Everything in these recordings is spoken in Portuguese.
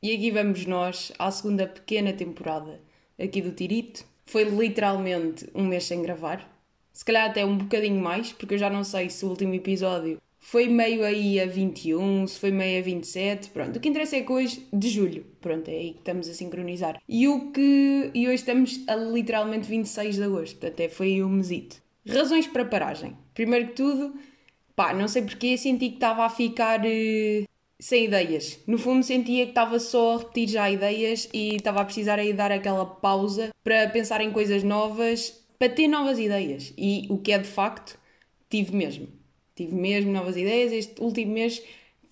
E aqui vamos nós à segunda pequena temporada aqui do Tirito. Foi literalmente um mês sem gravar. Se calhar até um bocadinho mais, porque eu já não sei se o último episódio foi meio aí a 21, se foi meio a 27, pronto. O que interessa é que hoje, de julho, pronto, é aí que estamos a sincronizar. E o que. E hoje estamos a literalmente 26 de agosto, até foi um mesito. Razões para paragem. Primeiro que tudo, pá, não sei porque senti que estava a ficar. Uh sem ideias. No fundo, sentia que estava só a repetir já ideias e estava a precisar aí dar aquela pausa para pensar em coisas novas, para ter novas ideias. E o que é de facto, tive mesmo. Tive mesmo novas ideias. Este último mês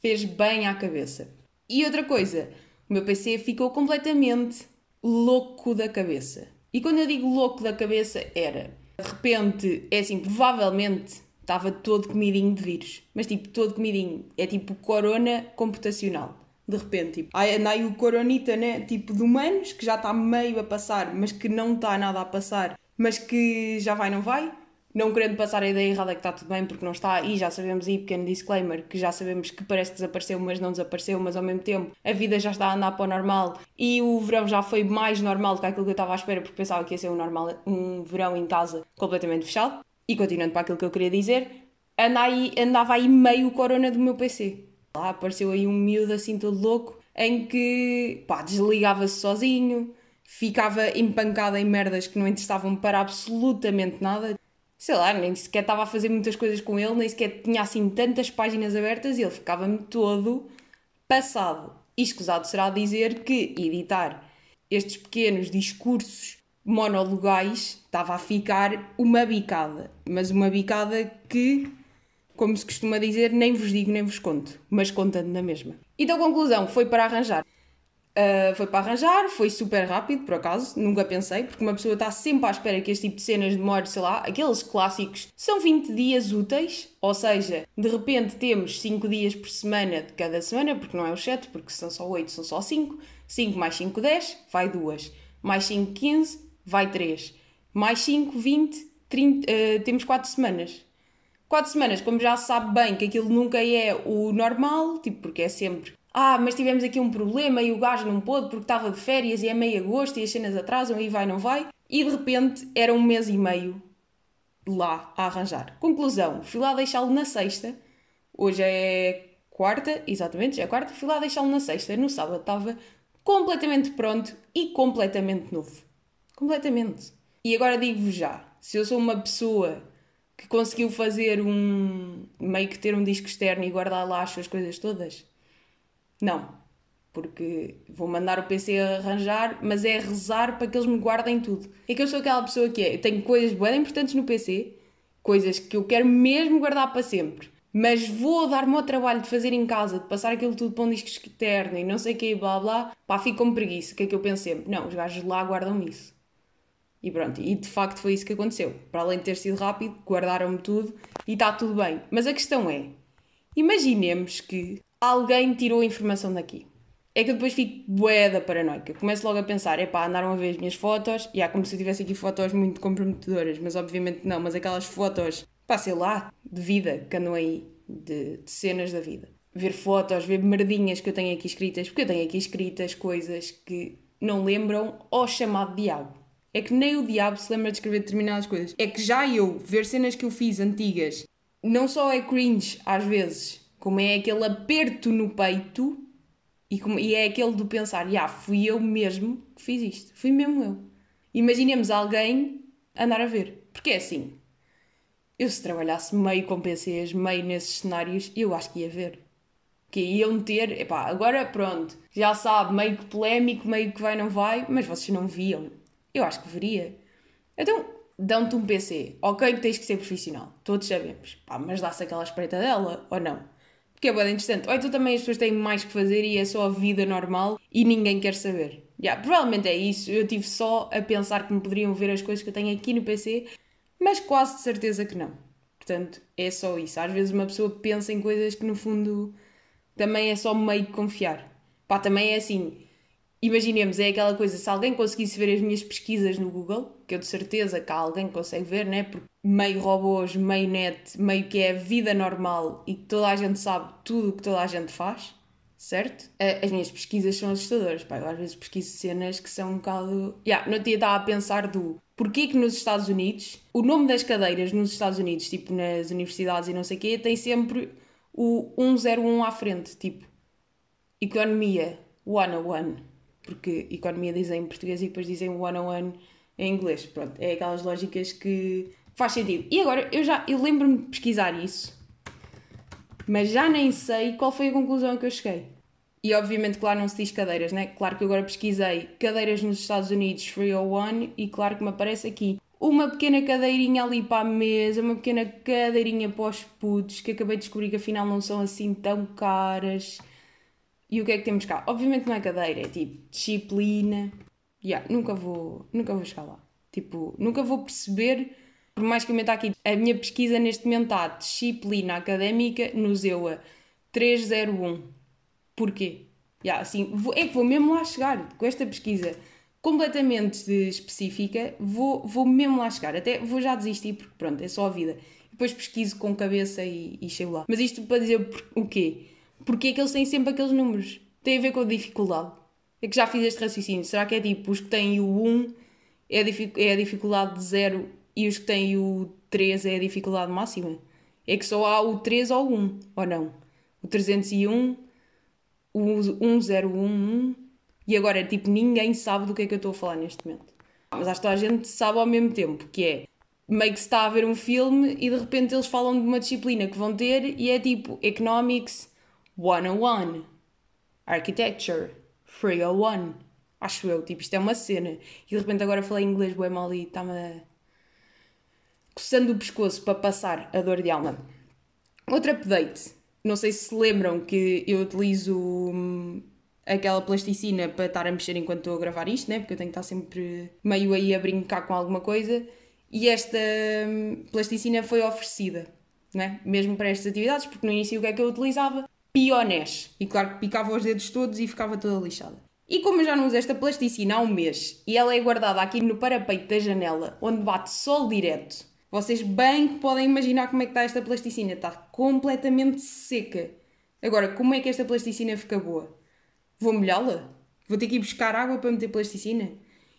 fez bem à cabeça. E outra coisa, o meu PC ficou completamente louco da cabeça. E quando eu digo louco da cabeça, era de repente, é assim, provavelmente estava todo comidinho de vírus. Mas tipo, todo comidinho. É tipo corona computacional. De repente, tipo, anda aí o coronita, né? Tipo de humanos, que já está meio a passar, mas que não está nada a passar, mas que já vai, não vai. Não querendo passar a ideia errada que está tudo bem, porque não está, e já sabemos aí, pequeno disclaimer, que já sabemos que parece que desapareceu, mas não desapareceu, mas ao mesmo tempo a vida já está a andar para o normal e o verão já foi mais normal do que aquilo que eu estava à espera, porque pensava que ia ser um, normal, um verão em casa completamente fechado. E continuando para aquilo que eu queria dizer, aí, andava aí meio corona do meu PC. Lá apareceu aí um miúdo assim todo louco, em que pá, desligava-se sozinho, ficava empancado em merdas que não interessavam para absolutamente nada. Sei lá, nem sequer estava a fazer muitas coisas com ele, nem sequer tinha assim tantas páginas abertas e ele ficava-me todo passado. E escusado será dizer que editar estes pequenos discursos monologais estava a ficar uma bicada. Mas uma bicada que, como se costuma dizer, nem vos digo nem vos conto, mas contando na mesma. Então, conclusão, foi para arranjar. Uh, foi para arranjar, foi super rápido, por acaso, nunca pensei, porque uma pessoa está sempre à espera que este tipo de cenas demore, sei lá, aqueles clássicos são 20 dias úteis, ou seja, de repente temos 5 dias por semana de cada semana, porque não é o 7, porque são só 8, são só 5, 5 mais 5, 10, vai 2, mais 5, 15, vai 3. Mais 5, 20, 30, uh, temos 4 semanas. 4 semanas, como já se sabe bem que aquilo nunca é o normal, tipo, porque é sempre ah, mas tivemos aqui um problema e o gajo não pôde porque estava de férias e é meio agosto e as cenas atrasam e vai, não vai. E de repente era um mês e meio lá a arranjar. Conclusão, fui lá deixá-lo na sexta. Hoje é quarta, exatamente, já é quarta. Fui lá deixá-lo na sexta. No sábado estava completamente pronto e completamente novo. Completamente. E agora digo-vos já: se eu sou uma pessoa que conseguiu fazer um. meio que ter um disco externo e guardar lá as suas coisas todas, não. Porque vou mandar o PC arranjar, mas é rezar para que eles me guardem tudo. É que eu sou aquela pessoa que é: eu tenho coisas bem importantes no PC, coisas que eu quero mesmo guardar para sempre mas vou dar-me ao trabalho de fazer em casa, de passar aquilo tudo para um disco externo e não sei o que, blá blá, pá, fico com preguiça. O que é que eu sempre? Não, os gajos lá guardam isso. E pronto, e de facto foi isso que aconteceu. Para além de ter sido rápido, guardaram-me tudo e está tudo bem. Mas a questão é: imaginemos que alguém tirou a informação daqui. É que eu depois fico bué da paranoica. Começo logo a pensar: é pá, andaram a ver as minhas fotos, e há como se eu tivesse aqui fotos muito comprometedoras, mas obviamente não. Mas aquelas fotos, pá, sei lá, de vida que andam aí, de, de cenas da vida. Ver fotos, ver merdinhas que eu tenho aqui escritas, porque eu tenho aqui escritas coisas que não lembram ao chamado diabo. É que nem o diabo se lembra de escrever determinadas coisas. É que já eu ver cenas que eu fiz antigas, não só é cringe às vezes, como é aquele aperto no peito e, como, e é aquele do pensar, já, fui eu mesmo que fiz isto. Fui mesmo eu. Imaginemos alguém andar a ver. Porque é assim, eu se trabalhasse meio com PCs, meio nesses cenários, eu acho que ia ver. Que iam ter, epá, agora pronto, já sabe, meio que polémico, meio que vai, não vai, mas vocês não viam. Eu acho que veria. Então, dão-te um PC. Ok que tens que ser profissional. Todos sabemos. Pá, mas dá-se aquela espreita dela ou não? Porque é bem interessante. Ou então também as pessoas têm mais que fazer e é só a vida normal e ninguém quer saber. Yeah, provavelmente é isso. Eu tive só a pensar que me poderiam ver as coisas que eu tenho aqui no PC, mas quase de certeza que não. Portanto, é só isso. Às vezes uma pessoa pensa em coisas que no fundo também é só meio que confiar. Pá, também é assim imaginemos, é aquela coisa, se alguém conseguisse ver as minhas pesquisas no Google, que eu de certeza que alguém consegue ver, né? Porque meio robôs, meio net, meio que é vida normal e que toda a gente sabe tudo o que toda a gente faz, certo? As minhas pesquisas são assustadoras, pá. Eu às vezes pesquiso cenas que são um bocado. Yeah, no dia estava a pensar do porquê que nos Estados Unidos, o nome das cadeiras nos Estados Unidos, tipo nas universidades e não sei o quê, tem sempre o 101 à frente, tipo Economia 101, porque Economia dizem em português e depois dizem 101 em inglês. Pronto, é aquelas lógicas que faz sentido. E agora, eu já eu lembro-me de pesquisar isso, mas já nem sei qual foi a conclusão que eu cheguei. E obviamente, claro, não se diz cadeiras, né? Claro que agora pesquisei cadeiras nos Estados Unidos 301 e claro que me aparece aqui uma pequena cadeirinha ali para a mesa, uma pequena cadeirinha para os putos, que acabei de descobrir que afinal não são assim tão caras. E o que é que temos cá? Obviamente não é cadeira, é tipo disciplina. Yeah, nunca vou, nunca vou chegar lá. Tipo, nunca vou perceber, por mais que eu meta aqui, a minha pesquisa neste momento está disciplina académica no ZEUA 301. Porquê? Yeah, assim, vou, é que vou mesmo lá chegar com esta pesquisa completamente específica, vou, vou mesmo lá chegar. Até vou já desistir, porque pronto, é só a vida. Depois pesquiso com cabeça e, e chego lá. Mas isto para dizer o quê? Porque é que eles têm sempre aqueles números? Tem a ver com a dificuldade. É que já fiz este raciocínio. Será que é tipo os que têm o 1 é a, é a dificuldade de 0 e os que têm o 3 é a dificuldade máxima? É que só há o 3 ou o 1, ou não? O 301, o 1011 e agora, tipo, ninguém sabe do que é que eu estou a falar neste momento. Mas acho que a gente sabe ao mesmo tempo, que é meio que se está a ver um filme e de repente eles falam de uma disciplina que vão ter e é tipo Economics 101, Architecture 301. Acho eu, tipo, isto é uma cena. E de repente agora falei inglês bem mal e está-me coçando o pescoço para passar a dor de alma. Outro update. Não sei se lembram que eu utilizo hum, aquela plasticina para estar a mexer enquanto estou a gravar isto, né? Porque eu tenho que estar sempre meio aí a brincar com alguma coisa. E esta hum, plasticina foi oferecida, né? Mesmo para estas atividades, porque no início o que é que eu utilizava? Pionés. E claro que picava os dedos todos e ficava toda lixada. E como eu já não uso esta plasticina há um mês e ela é guardada aqui no parapeito da janela, onde bate sol direto, vocês bem que podem imaginar como é que está esta plasticina. Está completamente seca. Agora, como é que esta plasticina fica boa? Vou molhá-la? Vou ter que ir buscar água para meter plasticina?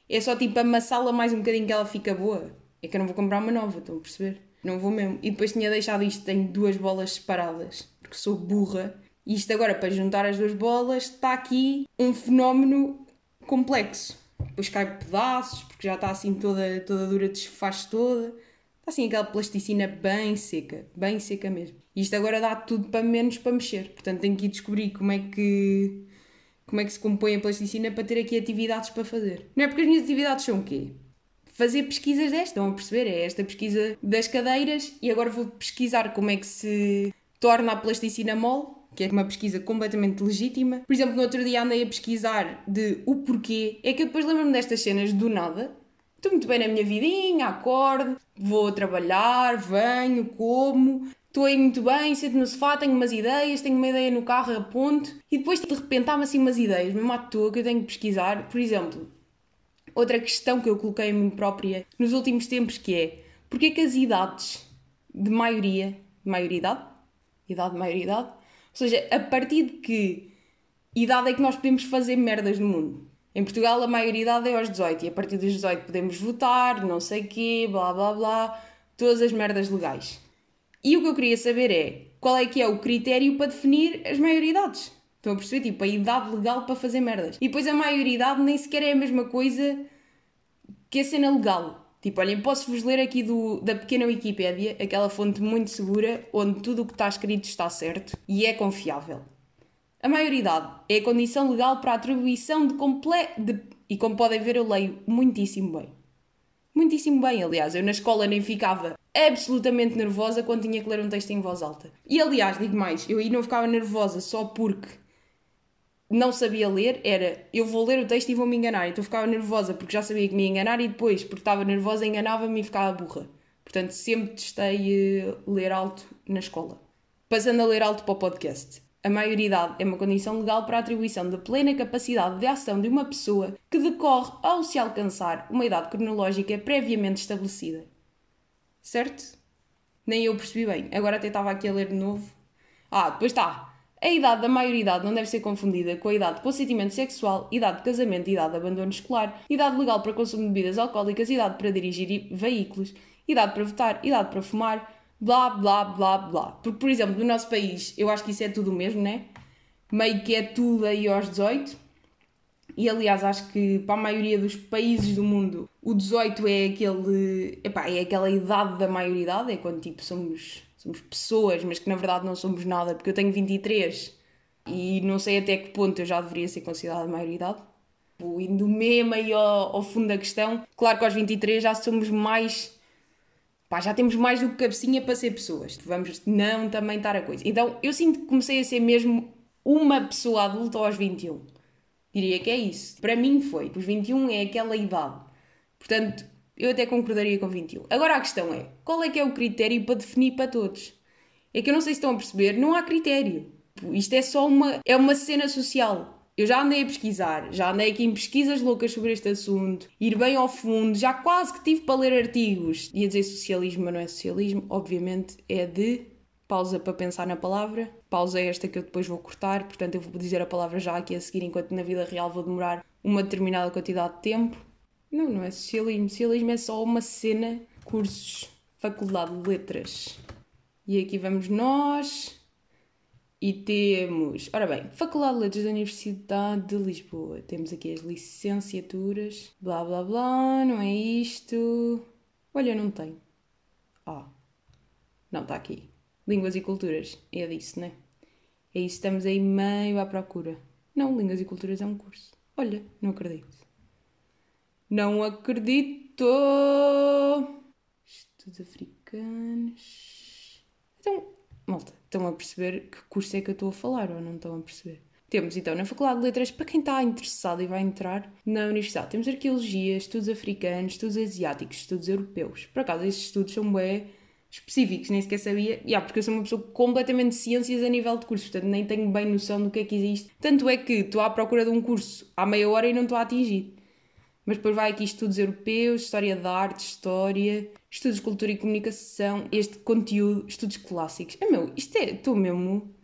É só tipo amassá-la mais um bocadinho que ela fica boa? É que eu não vou comprar uma nova, estão a perceber? Não vou mesmo. E depois tinha deixado isto, tenho duas bolas separadas, porque sou burra. E isto agora, para juntar as duas bolas, está aqui um fenómeno complexo. Depois cai pedaços, porque já está assim toda, toda dura, desfaz toda. Está assim aquela plasticina bem seca, bem seca mesmo. E isto agora dá tudo para menos para mexer. Portanto, tenho que ir descobrir como é que como é que se compõe a plasticina para ter aqui atividades para fazer. Não é porque as minhas atividades são o quê? Fazer pesquisas destas, estão a perceber? É esta pesquisa das cadeiras e agora vou pesquisar como é que se torna a plasticina mole, que é uma pesquisa completamente legítima. Por exemplo, no outro dia andei a pesquisar de o porquê. É que eu depois lembro-me destas cenas do nada. Estou muito bem na minha vidinha, acordo, vou trabalhar, venho, como, estou aí muito bem, sento no sofá, tenho umas ideias, tenho uma ideia no carro, aponto, e depois de repente há-me assim umas ideias, mesmo à toa, que eu tenho que pesquisar. Por exemplo, outra questão que eu coloquei a mim própria nos últimos tempos que é porque que as idades de maioria, de maioridade, idade de maioridade, seja, a partir de que idade é que nós podemos fazer merdas no mundo? Em Portugal a maioridade é aos 18 e a partir dos 18 podemos votar, não sei quê, blá blá blá, todas as merdas legais. E o que eu queria saber é qual é que é o critério para definir as maioridades. Estão a perceber? Tipo, a idade legal para fazer merdas. E depois a maioridade nem sequer é a mesma coisa que a cena legal. Tipo, olhem, posso-vos ler aqui do, da pequena Wikipédia, aquela fonte muito segura, onde tudo o que está escrito está certo e é confiável. A maioridade é a condição legal para a atribuição de completo. E como podem ver, eu leio muitíssimo bem. Muitíssimo bem, aliás. Eu na escola nem ficava absolutamente nervosa quando tinha que ler um texto em voz alta. E aliás, digo mais, eu aí não ficava nervosa só porque não sabia ler, era eu vou ler o texto e vou me enganar. Então ficava nervosa porque já sabia que me ia enganar e depois, porque estava nervosa, enganava-me e ficava burra. Portanto, sempre testei uh, ler alto na escola. Passando a ler alto para o podcast. A maioridade é uma condição legal para a atribuição da plena capacidade de ação de uma pessoa que decorre ao se alcançar uma idade cronológica previamente estabelecida certo? Nem eu percebi bem. Agora até estava aqui a ler de novo. Ah, depois está. A idade da maioridade não deve ser confundida com a idade de consentimento sexual, idade de casamento, idade de abandono escolar, idade legal para consumo de bebidas alcoólicas, idade para dirigir veículos, idade para votar, idade para fumar, blá blá blá blá. Porque, por exemplo, no nosso país, eu acho que isso é tudo o mesmo, né? Meio que é tudo aí aos 18. E aliás, acho que para a maioria dos países do mundo, o 18 é aquele. Epá, é aquela idade da maioridade, é quando tipo somos, somos pessoas, mas que na verdade não somos nada, porque eu tenho 23 e não sei até que ponto eu já deveria ser considerada maioridade. Indo mesmo aí ao, ao fundo da questão. Claro que aos 23 já somos mais pá, já temos mais do que cabecinha para ser pessoas. Vamos não também estar a coisa. Então eu sinto que comecei a ser mesmo uma pessoa adulta aos 21. Diria que é isso. Para mim foi. Os 21 é aquela idade. Portanto, eu até concordaria com 21. Agora a questão é: qual é que é o critério para definir para todos? É que eu não sei se estão a perceber, não há critério. Isto é só uma, é uma cena social. Eu já andei a pesquisar, já andei aqui em pesquisas loucas sobre este assunto, ir bem ao fundo, já quase que tive para ler artigos. Ia dizer socialismo, mas não é socialismo, obviamente é de. Pausa para pensar na palavra. Pausa é esta que eu depois vou cortar, portanto eu vou dizer a palavra já aqui a seguir, enquanto na vida real vou demorar uma determinada quantidade de tempo. Não, não é socialismo. Socialismo é só uma cena, cursos, faculdade de letras. E aqui vamos nós. E temos, ora bem, Faculdade de Letras da Universidade de Lisboa. Temos aqui as licenciaturas, blá blá blá, não é isto. Olha, não tem. Ah, não, está aqui. Línguas e Culturas, é disso, né? É isso, estamos aí meio à procura. Não, Línguas e Culturas é um curso. Olha, não acredito. Não acredito! Estudos africanos. Então, malta, estão a perceber que curso é que eu estou a falar ou não estão a perceber? Temos então na Faculdade de Letras, para quem está interessado e vai entrar na universidade, temos arqueologia, estudos africanos, estudos asiáticos, estudos europeus. Por acaso, esses estudos são bem específicos, nem sequer sabia. Yeah, porque eu sou uma pessoa completamente de ciências a nível de curso, portanto nem tenho bem noção do que é que existe. Tanto é que estou à procura de um curso há meia hora e não estou a atingir. Mas depois vai aqui estudos europeus, história da arte, história, estudos de cultura e comunicação, este conteúdo, estudos clássicos. É meu, isto é, estou mesmo,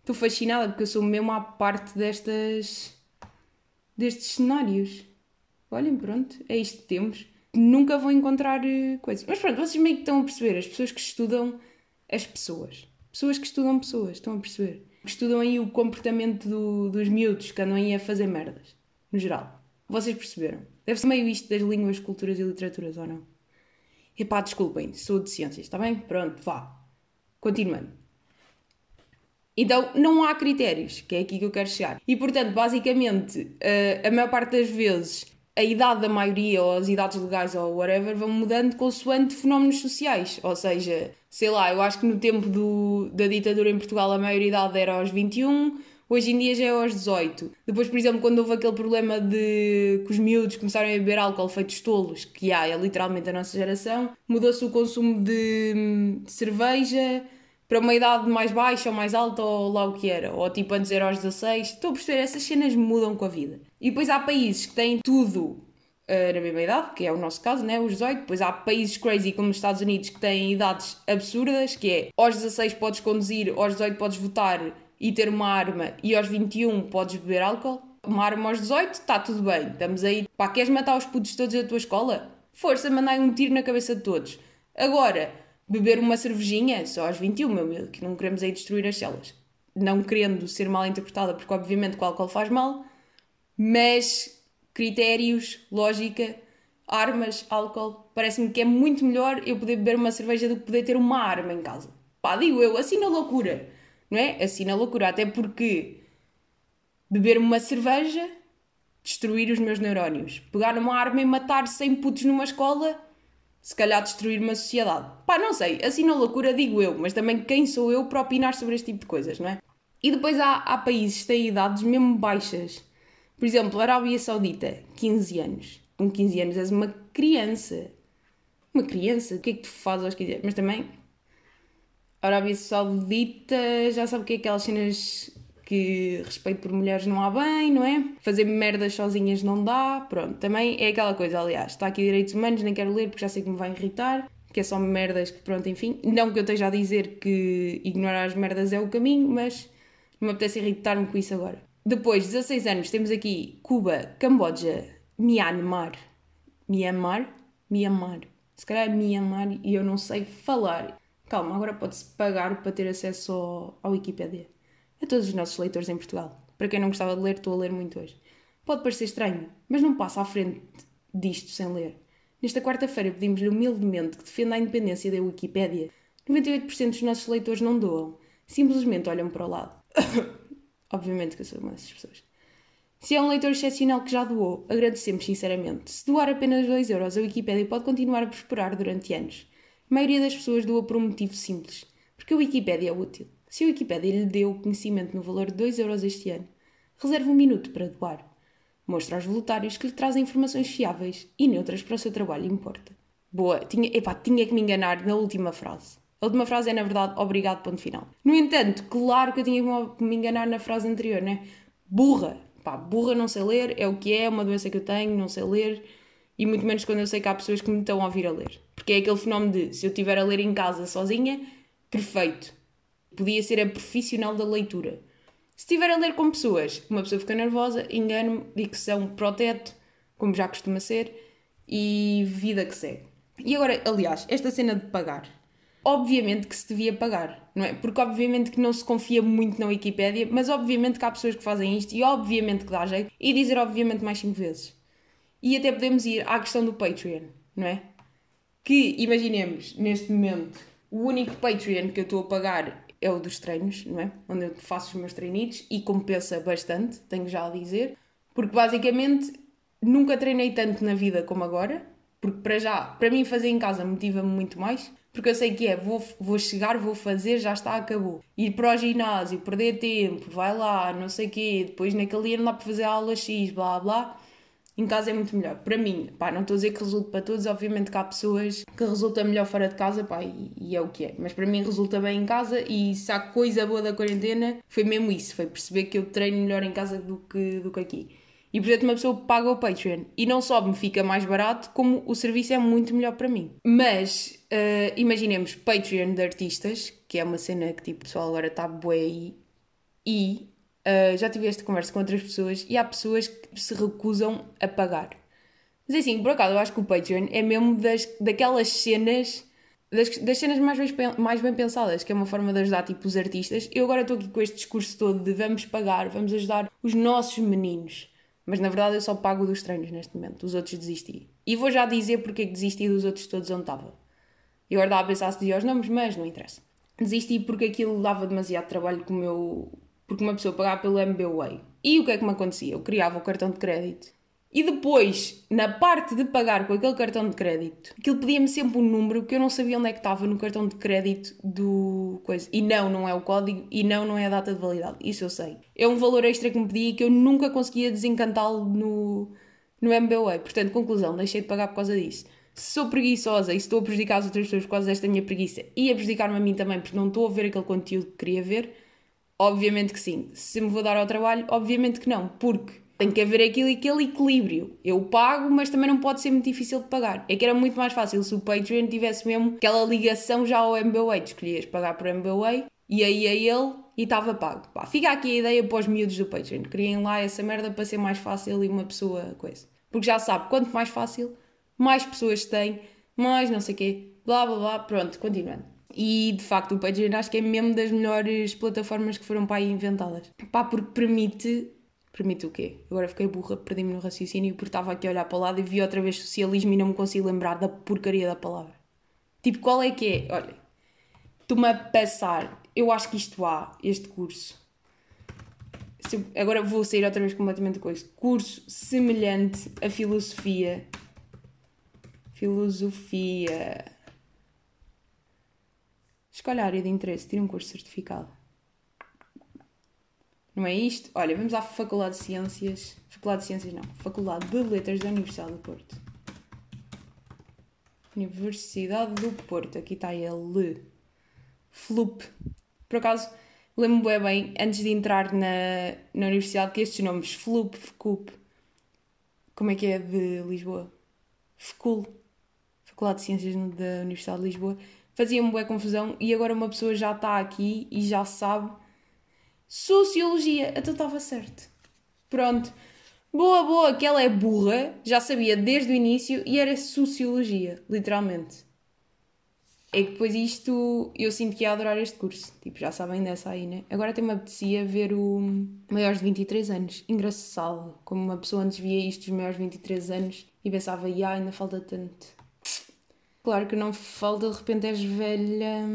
estou fascinada porque eu sou mesmo à parte destas, destes cenários. Olhem, pronto, é isto que temos. Nunca vou encontrar uh, coisas. Mas pronto, vocês meio que estão a perceber, as pessoas que estudam as pessoas. Pessoas que estudam pessoas, estão a perceber. Que estudam aí o comportamento do, dos miúdos que andam aí a fazer merdas, no geral. Vocês perceberam? Deve ser meio isto das línguas, culturas e literaturas, ou não? Epá, desculpem, sou de ciências, está bem? Pronto, vá. Continuando. Então, não há critérios, que é aqui que eu quero chegar. E, portanto, basicamente, eh, a maior parte das vezes, a idade da maioria, ou as idades legais, ou whatever, vão mudando consoante fenómenos sociais. Ou seja, sei lá, eu acho que no tempo do, da ditadura em Portugal a maioridade era aos 21, Hoje em dia já é aos 18. Depois, por exemplo, quando houve aquele problema de que os miúdos começaram a beber álcool feitos tolos, que há, é literalmente a nossa geração, mudou-se o consumo de, cerveja para uma idade mais baixa ou mais alta ou lá o que era. Ou tipo antes era aos 16. Estou a perceber, essas cenas mudam com a vida. E depois há países que têm tudo uh, na mesma idade, que é o nosso caso, né? os 18. Depois há países crazy como os Estados Unidos que têm idades absurdas, que é aos 16 podes conduzir, aos 18 podes votar e ter uma arma e aos 21 podes beber álcool, uma arma aos 18, está tudo bem, estamos aí. Pá, queres matar os putos todos da tua escola? Força, mandai um tiro na cabeça de todos. Agora, beber uma cervejinha só aos 21, meu amigo, que não queremos aí destruir as celas. Não querendo ser mal interpretada, porque obviamente o álcool faz mal, mas critérios, lógica, armas, álcool, parece-me que é muito melhor eu poder beber uma cerveja do que poder ter uma arma em casa. Pá, digo eu, assim na loucura não é? Assim na loucura, até porque beber uma cerveja, destruir os meus neurónios. Pegar uma arma e matar 100 putos numa escola, se calhar destruir uma sociedade. Pá, não sei, assim na loucura digo eu, mas também quem sou eu para opinar sobre este tipo de coisas, não é? E depois há, há países que têm idades mesmo baixas. Por exemplo, Arábia Saudita, 15 anos. Com 15 anos és uma criança. Uma criança, o que é que tu fazes aos 15 anos? Mas também Arábia Saudita já sabe o que é aquelas cenas que respeito por mulheres não há bem, não é? Fazer merdas sozinhas não dá, pronto. Também é aquela coisa, aliás, está aqui direitos humanos, nem quero ler porque já sei que me vai irritar, que é só merdas que, pronto, enfim. Não que eu esteja a dizer que ignorar as merdas é o caminho, mas Não me apetece irritar-me com isso agora. Depois, 16 anos, temos aqui Cuba, Camboja, Myanmar. Myanmar? Myanmar. Se calhar é Myanmar e eu não sei falar. Calma, agora pode-se pagar para ter acesso ao, Wikipedia. A todos os nossos leitores em Portugal. Para quem não gostava de ler, estou a ler muito hoje. Pode parecer estranho, mas não passa à frente disto sem ler. Nesta quarta-feira pedimos-lhe humildemente que defenda a independência da Wikipédia. 98% dos nossos leitores não doam. Simplesmente olham para o lado. Obviamente que eu sou uma dessas pessoas. Se é um leitor excepcional que já doou, agradecemos sinceramente. Se doar apenas 2 euros, a Wikipédia pode continuar a prosperar durante anos. A maioria das pessoas doa por um motivo simples. Porque a Wikipédia é útil. Se a Wikipédia lhe deu o conhecimento no valor de 2 euros este ano, reserve um minuto para doar. Mostra aos voluntários que lhe trazem informações fiáveis e neutras para o seu trabalho importa. Boa, tinha, epá, tinha que me enganar na última frase. A última frase é, na verdade, obrigado, ponto final. No entanto, claro que eu tinha que me enganar na frase anterior, né? Burra. Pá, burra não sei ler, é o que é, é uma doença que eu tenho, não sei ler. E muito menos quando eu sei que há pessoas que me estão a ouvir a ler. Porque é aquele fenómeno de, se eu estiver a ler em casa sozinha, perfeito. Podia ser a profissional da leitura. Se estiver a ler com pessoas, uma pessoa fica nervosa, engano-me, dicção proteto, como já costuma ser, e vida que segue. E agora, aliás, esta cena de pagar obviamente que se devia pagar, não é? Porque obviamente que não se confia muito na Wikipédia, mas obviamente que há pessoas que fazem isto e obviamente que dá jeito e dizer obviamente mais 5 vezes. E até podemos ir à questão do Patreon, não é? Que, imaginemos, neste momento, o único Patreon que eu estou a pagar é o dos treinos, não é? Onde eu faço os meus treinitos e compensa bastante, tenho já a dizer, porque basicamente nunca treinei tanto na vida como agora, porque para já, para mim fazer em casa motiva-me muito mais, porque eu sei que é, vou, vou chegar, vou fazer, já está, acabou. Ir para o ginásio, perder tempo, vai lá, não sei o quê, depois naquele dia não dá para fazer aula X, blá blá. Em casa é muito melhor. Para mim, pá, não estou a dizer que resulta para todos, obviamente que há pessoas que resulta melhor fora de casa, pá, e, e, é o que é. Mas para mim resulta bem em casa e se há coisa boa da quarentena, foi mesmo isso, foi perceber que eu treino melhor em casa do que, do que aqui. E portanto uma pessoa paga o Patreon. E não só me fica mais barato, como o serviço é muito melhor para mim. Mas uh, imaginemos Patreon de artistas, que é uma cena que tipo, o pessoal agora está bué aí. E uh, já tive esta conversa com outras pessoas e há pessoas que se recusam a pagar. Mas assim, por acaso eu acho que o Patreon é mesmo das, daquelas cenas das, das, cenas mais bem, mais bem pensadas, que é uma forma de ajudar tipo, os artistas. Eu agora estou aqui com este discurso todo de vamos pagar, vamos ajudar os nossos meninos. Mas na verdade eu só pago dos treinos neste momento, dos outros desisti. E vou já dizer porque é que desisti dos outros todos onde estava. E agora dava a pensar se dizia os nomes, mas não interessa. Desisti porque aquilo dava demasiado trabalho como eu. Porque uma pessoa pagava pelo MBWay. E o que é que me acontecia? Eu criava o cartão de crédito e depois, na parte de pagar com aquele cartão de crédito, aquilo pedia-me sempre um número que eu não sabia onde é que estava no cartão de crédito do coisa. E não, não é o código e não, não é a data de validade. Isso eu sei. É um valor extra que me pedia e que eu nunca conseguia desencantá-lo no, no MBWay. Portanto, conclusão, deixei de pagar por causa disso. Se sou preguiçosa e estou a prejudicar as outras pessoas por causa desta minha preguiça e a prejudicar-me a mim também porque não estou a ver aquele conteúdo que queria ver, obviamente que sim. Se me vou dar ao trabalho, obviamente que não. Porque tem que haver aquilo, aquele equilíbrio. Eu pago, mas também não pode ser muito difícil de pagar. É que era muito mais fácil se o Patreon tivesse mesmo aquela ligação já ao MBWay. Escolhias pagar por MBWay e aí a ele e estava pago. Pá, fica aqui a ideia para os miúdos do Patreon. Criem lá essa merda para ser mais fácil e uma pessoa coisa. Porque já sabe, quanto mais fácil, mais pessoas têm, mais não sei o quê, blá blá blá. Pronto, continuando. E de facto o Patreon acho que é mesmo das melhores plataformas que foram para aí inventadas. Pá, porque permite Permite o quê? Agora fiquei burra, perdi-me no raciocínio porque estava aqui a olhar para o lado e vi outra vez socialismo e não me consigo lembrar da porcaria da palavra. Tipo, qual é que é? Olha, estou-me a passar. Eu acho que isto há, este curso. Agora vou sair outra vez completamente com isto. Curso semelhante a filosofia. Filosofia. Escolha a área de interesse, tira um curso certificado. Não é isto? Olha, vamos à Faculdade de Ciências. Faculdade de Ciências não. Faculdade de Letras da Universidade do Porto. Universidade do Porto. Aqui está ele. FLUP. Por acaso, lembro-me bem, antes de entrar na, na universidade, que estes nomes, FLUP, FCUP, como é que é de Lisboa? FCUL, Faculdade de Ciências da Universidade de Lisboa, fazia-me boa confusão e agora uma pessoa já está aqui e já sabe Sociologia. Então estava certo. Pronto. Boa, boa, que ela é burra, já sabia desde o início e era Sociologia, literalmente. É que depois isto eu sinto que ia adorar este curso. Tipo, já sabem dessa aí, né? Agora até me apetecia ver o Maiores de 23 anos. Engraçado. Como uma pessoa antes via isto dos maiores de 23 anos e pensava, ah, ainda falta tanto. Claro que não falta, de repente és velha.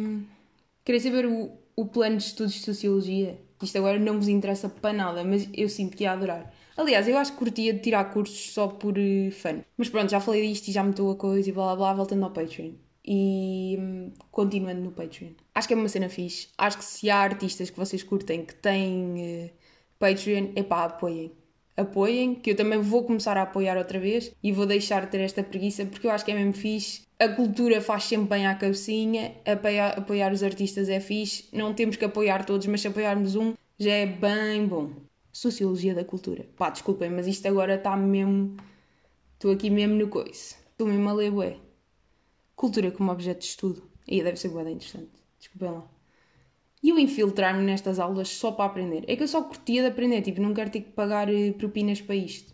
Queria saber o, o plano de estudos de Sociologia. Isto agora não vos interessa para nada, mas eu sinto que ia adorar. Aliás, eu acho que curtia de tirar cursos só por uh, fã. Mas pronto, já falei disto e já me estou a coisa e blá blá blá, voltando ao Patreon e hum, continuando no Patreon. Acho que é uma cena fixe. Acho que se há artistas que vocês curtem que têm uh, Patreon, pá, apoiem. Apoiem, que eu também vou começar a apoiar outra vez e vou deixar de ter esta preguiça porque eu acho que é mesmo fixe. A cultura faz sempre bem à cabecinha, apoiar, apoiar os artistas é fixe. Não temos que apoiar todos, mas se apoiarmos um já é bem bom. Sociologia da cultura. Pá, desculpem, mas isto agora está mesmo. Estou aqui mesmo no coice. Estou mesmo a ler, ué. Cultura como objeto de estudo. Aí deve ser bem interessante. Desculpem lá. E eu infiltrar-me nestas aulas só para aprender. É que eu só curtia de aprender, tipo, não quero ter que pagar eh, propinas para isto.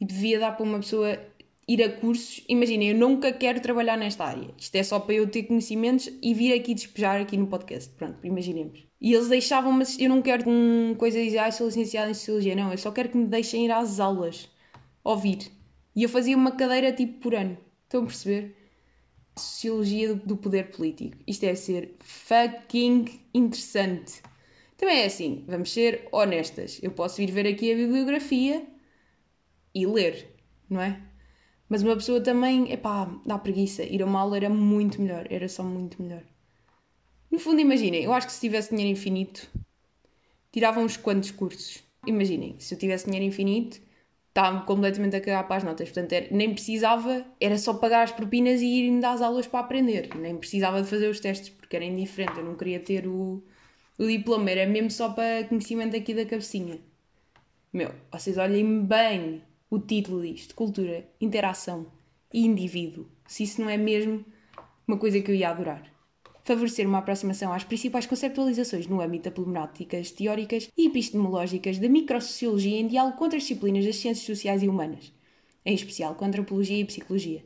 E devia dar para uma pessoa ir a cursos. Imaginem, eu nunca quero trabalhar nesta área. Isto é só para eu ter conhecimentos e vir aqui despejar aqui no podcast. Pronto, imaginemos. E eles deixavam, mas eu não quero uma coisa dizer, ah, sou licenciada em Sociologia. Não, eu só quero que me deixem ir às aulas, ouvir. E eu fazia uma cadeira tipo por ano. Estão a perceber? Sociologia do poder político. Isto é ser fucking interessante. Também é assim, vamos ser honestas. Eu posso vir ver aqui a bibliografia e ler, não é? Mas uma pessoa também, epá, dá preguiça. Ir a uma aula era muito melhor, era só muito melhor. No fundo, imaginem, eu acho que se tivesse dinheiro infinito, tirava uns quantos cursos. Imaginem, se eu tivesse dinheiro infinito, estava completamente a cagar para as notas. Portanto, era, nem precisava, era só pagar as propinas e ir dar as aulas para aprender. Nem precisava de fazer os testes, porque era indiferente. Eu não queria ter o, o diploma, era mesmo só para conhecimento aqui da cabecinha. Meu, vocês olhem bem o título disto: Cultura, Interação e Indivíduo. Se isso não é mesmo uma coisa que eu ia adorar favorecer uma aproximação às principais conceptualizações no âmbito de problemáticas teóricas e epistemológicas da microsociologia em diálogo com as disciplinas das ciências sociais e humanas, em especial com a antropologia e psicologia.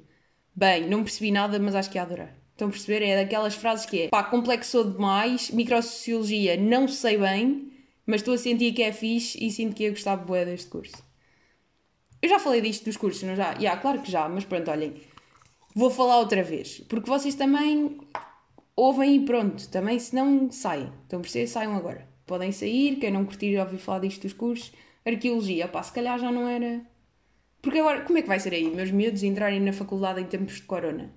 Bem, não percebi nada, mas acho que ia adorar. Estão a perceber? É daquelas frases que é pá, complexou demais, microsociologia não sei bem, mas estou a sentir que é fixe e sinto que ia gostar de boé deste curso. Eu já falei disto dos cursos, não já? Já, yeah, claro que já, mas pronto, olhem. Vou falar outra vez, porque vocês também ouvem e pronto, também se não saem. Estão a perceber? Saiam agora. Podem sair, quem não curtir ouvir falar disto dos cursos. Arqueologia, pá, se calhar já não era. Porque agora, como é que vai ser aí? Meus medos entrarem na faculdade em tempos de corona?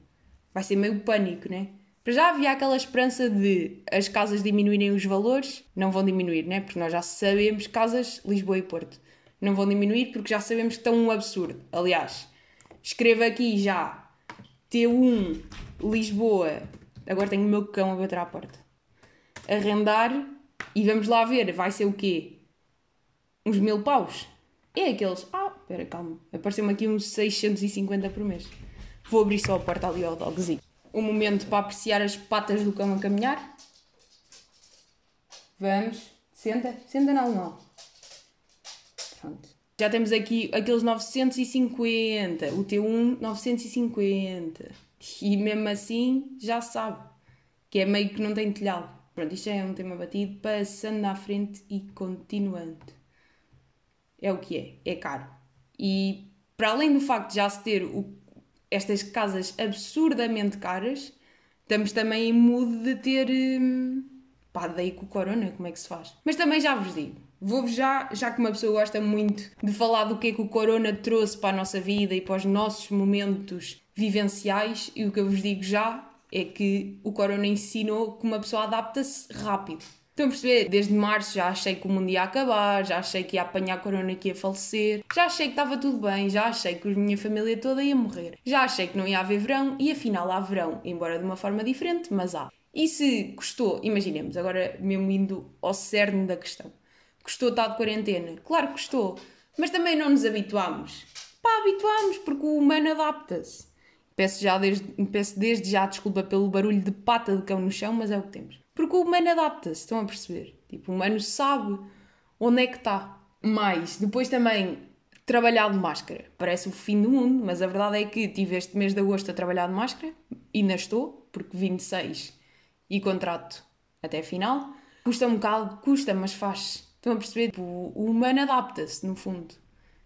Vai ser meio pânico, né? Para já havia aquela esperança de as casas diminuírem os valores, não vão diminuir, né? Porque nós já sabemos casas Lisboa e Porto. Não vão diminuir porque já sabemos que estão um absurdo. Aliás, escreva aqui já T1 Lisboa Agora tenho o meu cão a bater à porta. Arrendar e vamos lá ver, vai ser o quê? Uns mil paus? É aqueles. Ah, espera, calma. Apareceu-me aqui uns 650 por mês. Vou abrir só a porta ali ao dogzinho. Um momento para apreciar as patas do cão a caminhar. Vamos. Senta. Senta não, não. Pronto. Já temos aqui aqueles 950. O T1 950. E mesmo assim já sabe que é meio que não tem telhado. Pronto, isto é um tema batido, passando à frente e continuando. É o que é, é caro. E para além do facto de já se ter o, estas casas absurdamente caras, estamos também em mood de ter. Hum, pá, daí com o corona, como é que se faz? Mas também já vos digo, vou-vos já, já que uma pessoa gosta muito de falar do que é que o corona trouxe para a nossa vida e para os nossos momentos vivenciais e o que eu vos digo já é que o corona ensinou que uma pessoa adapta-se rápido. Estão a perceber? Desde março já achei que o mundo ia acabar, já achei que ia apanhar corona e que ia falecer, já achei que estava tudo bem, já achei que a minha família toda ia morrer, já achei que não ia haver verão e afinal há verão, embora de uma forma diferente, mas há. E se custou, imaginemos, agora mesmo indo ao cerne da questão, custou estar de quarentena? Claro que custou, mas também não nos habituámos. Pá, habituámos porque o humano adapta-se. Peço, já desde, peço desde já desculpa pelo barulho de pata de cão no chão, mas é o que temos. Porque o humano adapta-se, estão a perceber? Tipo, o humano sabe onde é que está. Mas, depois também, trabalhar de máscara. Parece o fim do mundo, mas a verdade é que tive este mês de agosto a trabalhar de máscara, e ainda estou, porque vim de 6 e contrato até final. Custa um bocado, custa, mas faz. Estão a perceber? Tipo, o humano adapta-se, no fundo.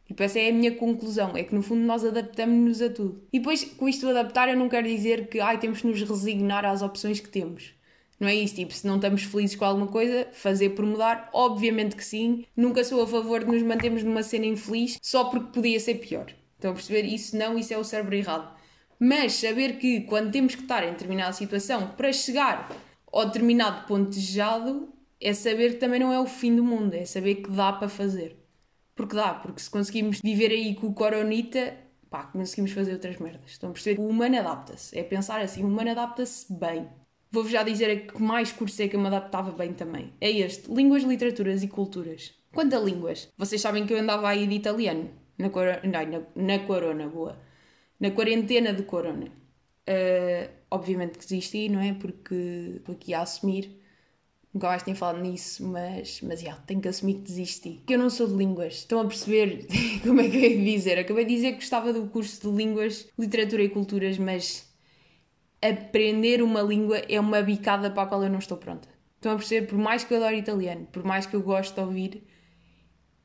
Tipo, essa é a minha conclusão, é que no fundo nós adaptamos-nos a tudo. E depois, com isto adaptar, eu não quero dizer que ai, temos que nos resignar às opções que temos. Não é isso, tipo, se não estamos felizes com alguma coisa, fazer por mudar, obviamente que sim. Nunca sou a favor de nos mantermos numa cena infeliz só porque podia ser pior. Estão a perceber? Isso não, isso é o cérebro errado. Mas saber que quando temos que estar em determinada situação para chegar ao determinado ponto desejado, é saber que também não é o fim do mundo, é saber que dá para fazer. Porque dá, porque se conseguimos viver aí com o coronita, pá, conseguimos fazer outras merdas. Estão a perceber? O humano adapta-se. É pensar assim, o humano adapta-se bem. Vou-vos já dizer a que mais curso é que eu me adaptava bem também. É este: Línguas, Literaturas e Culturas. Quanto a línguas, vocês sabem que eu andava aí de italiano, na, não, na, na corona, boa. Na quarentena de corona. Uh, obviamente que desisti, não é? Porque estou aqui a assumir. Nunca mais tenho falado nisso, mas, mas yeah, tenho que assumir que desisti. Que eu não sou de línguas. Estão a perceber como é que eu ia dizer? Acabei de dizer que gostava do curso de Línguas, Literatura e Culturas, mas aprender uma língua é uma bicada para a qual eu não estou pronta. Estão a perceber? Por mais que eu adore italiano, por mais que eu goste de ouvir,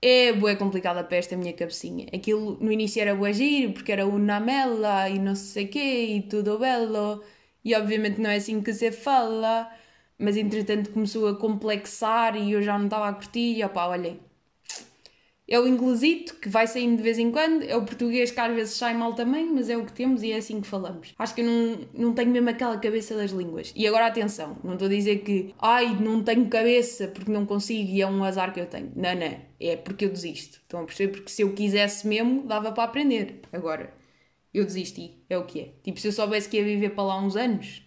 é bué complicada para esta minha cabecinha. Aquilo no início era bué giro, porque era una mela e não sei quê, e tudo belo, e obviamente não é assim que se fala, mas entretanto começou a complexar e eu já não estava a curtir, e opá, olhem, é o inglesito, que vai saindo de vez em quando, é o português que às vezes sai mal também, mas é o que temos e é assim que falamos. Acho que eu não, não tenho mesmo aquela cabeça das línguas. E agora atenção, não estou a dizer que, ai, não tenho cabeça porque não consigo e é um azar que eu tenho. Não, não, é porque eu desisto. Estão a perceber? Porque se eu quisesse mesmo, dava para aprender. Agora, eu desisti, é o que é. Tipo, se eu soubesse que ia viver para lá uns anos,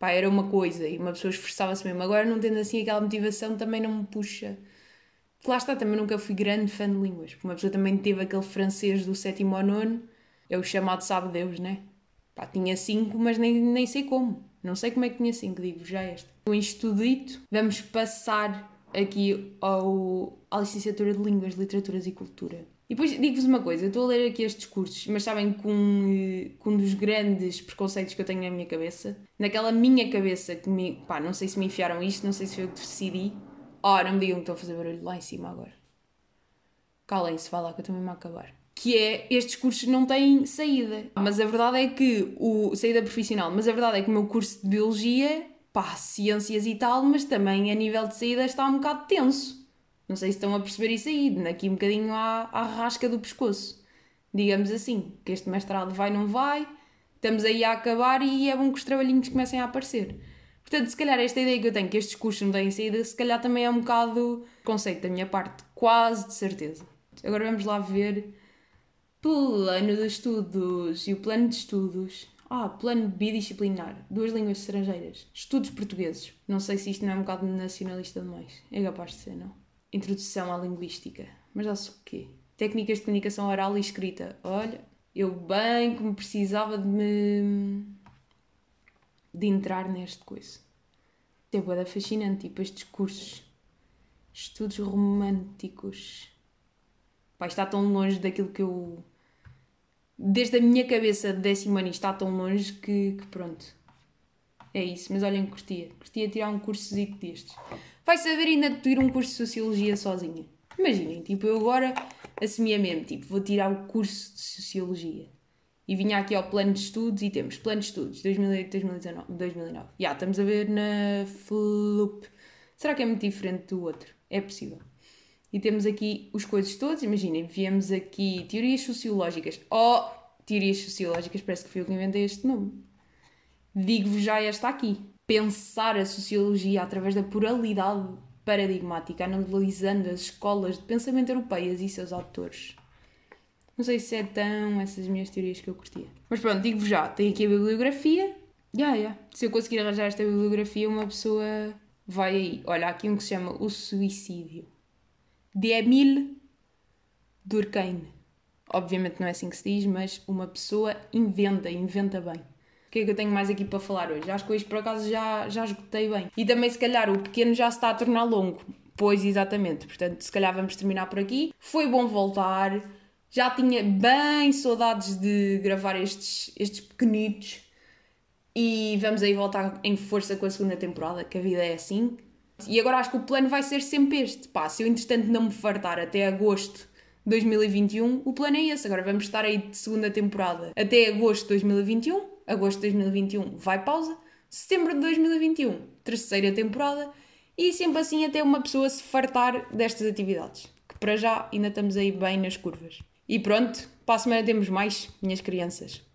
pá, era uma coisa e uma pessoa esforçava-se mesmo. Agora, não tendo assim aquela motivação, também não me puxa Lá está, também nunca fui grande fã de línguas, porque uma pessoa também teve aquele francês do sétimo ao nono, é o chamado Sabe Deus, né? Pá, tinha cinco, mas nem, nem sei como. Não sei como é que tinha cinco, digo já esta. Com isto dito, vamos passar aqui ao, à licenciatura de Línguas, Literaturas e Cultura. E depois digo-vos uma coisa, eu estou a ler aqui estes cursos, mas sabem que um, um dos grandes preconceitos que eu tenho na minha cabeça, naquela minha cabeça que me, pá, não sei se me enfiaram isto, não sei se foi eu que decidi, Oh, não me digam que estão a fazer barulho lá em cima agora. Calem-se, vá lá que eu estou mesmo a acabar. Que é, estes cursos não têm saída. Mas a verdade é que, o saída profissional, mas a verdade é que o meu curso de Biologia, pá, ciências e tal, mas também a nível de saída está um bocado tenso. Não sei se estão a perceber isso aí, aqui um bocadinho à, à rasca do pescoço. Digamos assim, que este mestrado vai, não vai, estamos aí a acabar e é bom que os trabalhinhos comecem a aparecer. Portanto, se calhar esta ideia que eu tenho que estes cursos não têm saída, se calhar também é um bocado conceito da minha parte, quase de certeza. Agora vamos lá ver plano de estudos e o plano de estudos. Ah, plano bidisciplinar, duas línguas estrangeiras, estudos portugueses. Não sei se isto não é um bocado nacionalista demais. É capaz de ser, não? Introdução à linguística. Mas dá-se o quê? Técnicas de comunicação oral e escrita. Olha, eu bem que me precisava de me de entrar neste coisa. É boa fascinante, tipo estes cursos, estudos românticos. Pai, está tão longe daquilo que eu. Desde a minha cabeça de décimo ano está tão longe que, que pronto. É isso, mas olhem, curtia. Curtia tirar um curso destes. Vai saber ainda de ir um curso de Sociologia sozinha. Imaginem, tipo, eu agora assumia mesmo, tipo, vou tirar o curso de Sociologia e vinha aqui ao plano de estudos e temos plano de estudos 2008, 2019, 2009. Já, estamos a ver na Flup. Será que é muito diferente do outro? É possível. E temos aqui os coisas todos, imaginem, viemos aqui teorias sociológicas. Oh, teorias sociológicas, parece que fui eu que inventei este nome. Digo-vos já esta aqui. Pensar a sociologia através da pluralidade paradigmática, analisando as escolas de pensamento europeias e seus autores. Não sei se é tão essas minhas teorias que eu curtia. Mas pronto, digo-vos já, tem aqui a bibliografia. Yeah, yeah. Se eu conseguir arranjar esta bibliografia, uma pessoa vai aí. Olha, há aqui um que se chama O Suicídio. De Emile Durkheim. Obviamente não é assim que se diz, mas uma pessoa inventa, inventa bem. O que é que eu tenho mais aqui para falar hoje? Acho que hoje por acaso já, já esgotei bem. E também, se calhar, o pequeno já se está a tornar longo. Pois, exatamente. Portanto, se calhar vamos terminar por aqui. Foi bom voltar. Já tinha bem saudades de gravar estes, estes pequenitos. E vamos aí voltar em força com a segunda temporada, que a vida é assim. E agora acho que o plano vai ser sempre este. Pá, se eu entretanto não me fartar até agosto de 2021, o plano é esse. Agora vamos estar aí de segunda temporada até agosto de 2021. Agosto de 2021 vai pausa. Setembro de 2021, terceira temporada e sempre assim até uma pessoa se fartar destas atividades. Que para já ainda estamos aí bem nas curvas. E pronto, para a semana temos mais, minhas crianças.